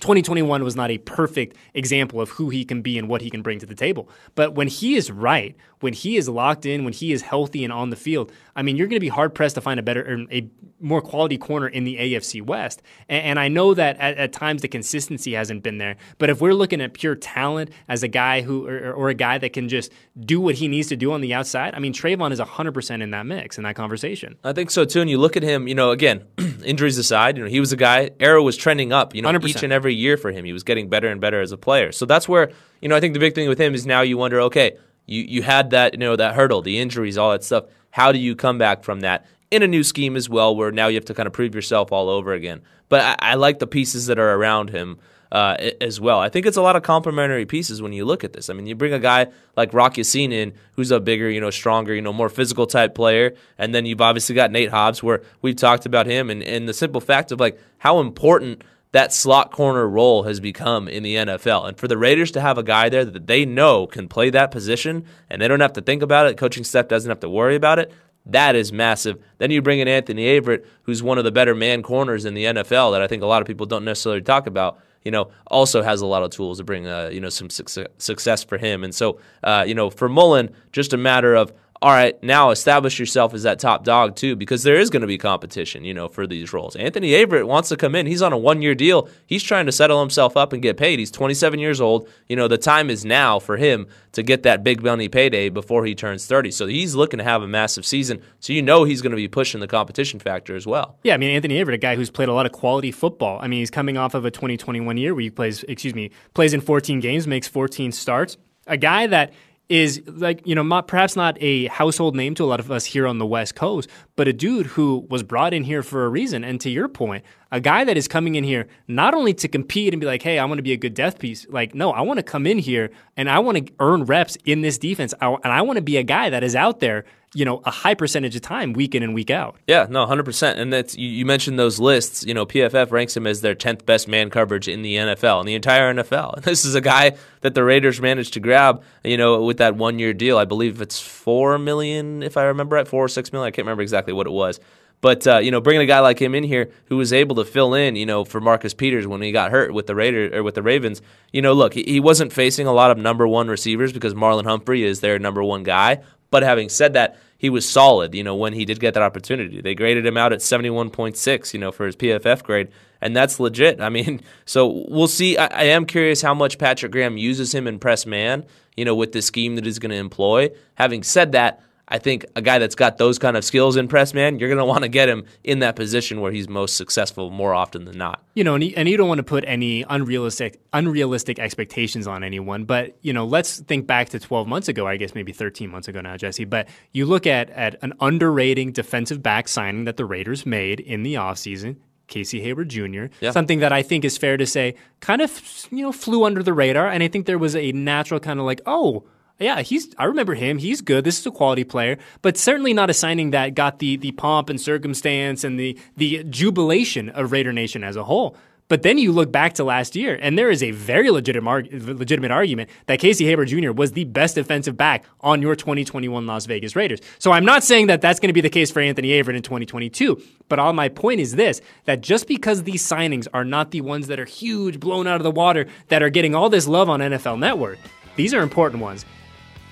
2021 was not a perfect example of who he can be and what he can bring to the table. But when he is right, when he is locked in, when he is healthy and on the field, I mean, you're going to be hard pressed to find a better, um, a more quality corner in the AFC West. And, and I know that at, at, times the consistency hasn't been there. But if we're looking at pure talent as a guy who, or, or, a guy that can just do what he needs to do on the outside, I mean, Trayvon is 100% in that mix, in that conversation. I think so too. And you look at him, you know, again, injuries aside, you know, he was a guy, Arrow was trending up, you know, 100%. each and every year for him. He was getting better and better as a player. So that's where, you know, I think the big thing with him is now you wonder, okay, you you had that you know that hurdle, the injuries, all that stuff. How do you come back from that in a new scheme as well, where now you have to kind of prove yourself all over again? But I, I like the pieces that are around him. Uh, as well. I think it's a lot of complementary pieces when you look at this. I mean, you bring a guy like Rock Ya-Sin in, who's a bigger, you know, stronger, you know, more physical type player, and then you've obviously got Nate Hobbs, where we've talked about him, and, and the simple fact of like how important that slot corner role has become in the NFL. And for the Raiders to have a guy there that they know can play that position and they don't have to think about it, coaching staff doesn't have to worry about it, That is massive. Then you bring in Anthony Averett, who's one of the better man corners in the NFL that I think a lot of people don't necessarily talk about. You know, also has a lot of tools to bring, uh, you know, some success for him. And so, uh, you know, for Mullen, just a matter of all right, now establish yourself as that top dog too, because there is going to be competition, you know, for these roles. Anthony Averett wants to come in. He's on a one-year deal. He's trying to settle himself up and get paid. He's 27 years old. You know, the time is now for him to get that big money payday before he turns 30. So he's looking to have a massive season. So you know he's going to be pushing the competition factor as well. Yeah, I mean Anthony Averett, a guy who's played a lot of quality football. I mean, he's coming off of a 2021 year where he plays, excuse me, plays in 14 games, makes 14 starts. A guy that is like you know not, perhaps not a household name to a lot of us here on the west coast but a dude who was brought in here for a reason. And to your point a guy that is coming in here not only to compete and be like hey i want to be a good death piece like no i want to come in here and i want to earn reps in this defense. And i want to be a guy that is out there you know a high percentage of time week in and week out. Yeah, no, hundred percent. And that's you, you, mentioned those lists. You know, PFF ranks him as their tenth best man coverage in the NFL, in the entire NFL. And this is a guy that the Raiders managed to grab. You know, with that one year deal, I believe it's four million, if I remember right, four or six million. I can't remember exactly what it was. But uh, you know, bringing a guy like him in here who was able to fill in, you know, for Marcus Peters when he got hurt with the Raiders or with the Ravens, you know, look, he, he wasn't facing a lot of number one receivers because Marlon Humphrey is their number one guy. But having said that, he was solid, you know, when he did get that opportunity. They graded him out at 71.6, you know, for his PFF grade, and that's legit. I mean, so we'll see. I, I am curious how much Patrick Graham uses him in press man, you know, with the scheme that he's going to employ. Having said that, I think a guy that's got those kind of skills in press man, you're going to want to get him in that position where he's most successful more often than not. You know, and you, and you don't want to put any unrealistic unrealistic expectations on anyone. But you know, let's think back to 12 months ago. I guess maybe 13 months ago now, Jesse. But you look at at an underrating defensive back signing that the Raiders made in the offseason. Casey Hayward Jr. Yeah. Something that I think is fair to say kind of you know flew under the radar, and I think there was a natural kind of like, oh, yeah, he's. I remember him. He's good. This is a quality player, but certainly not a signing that got the the pomp and circumstance and the the jubilation of Raider Nation as a whole. But then you look back to last year, and there is a very legitimate, legitimate argument that Casey Hayward Jr. was the best defensive back on your 2021 Las Vegas Raiders. So I'm not saying that that's going to be the case for Anthony Averett in 2022. But all my point is this: that just because these signings are not the ones that are huge, blown out of the water, that are getting all this love on NFL Network, these are important ones.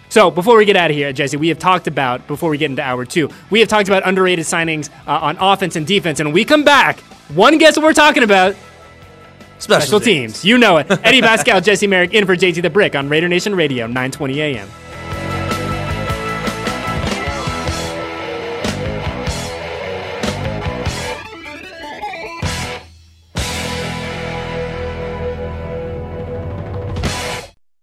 So before we get out of here, Jesse, we have talked about before we get into hour two, we have talked about underrated signings uh, on offense and defense, and when we come back, one guess what we're talking about. Special, Special teams. teams. You know it. Eddie Paskal, Jesse Merrick in for JT the Brick on Raider Nation Radio, 920 AM.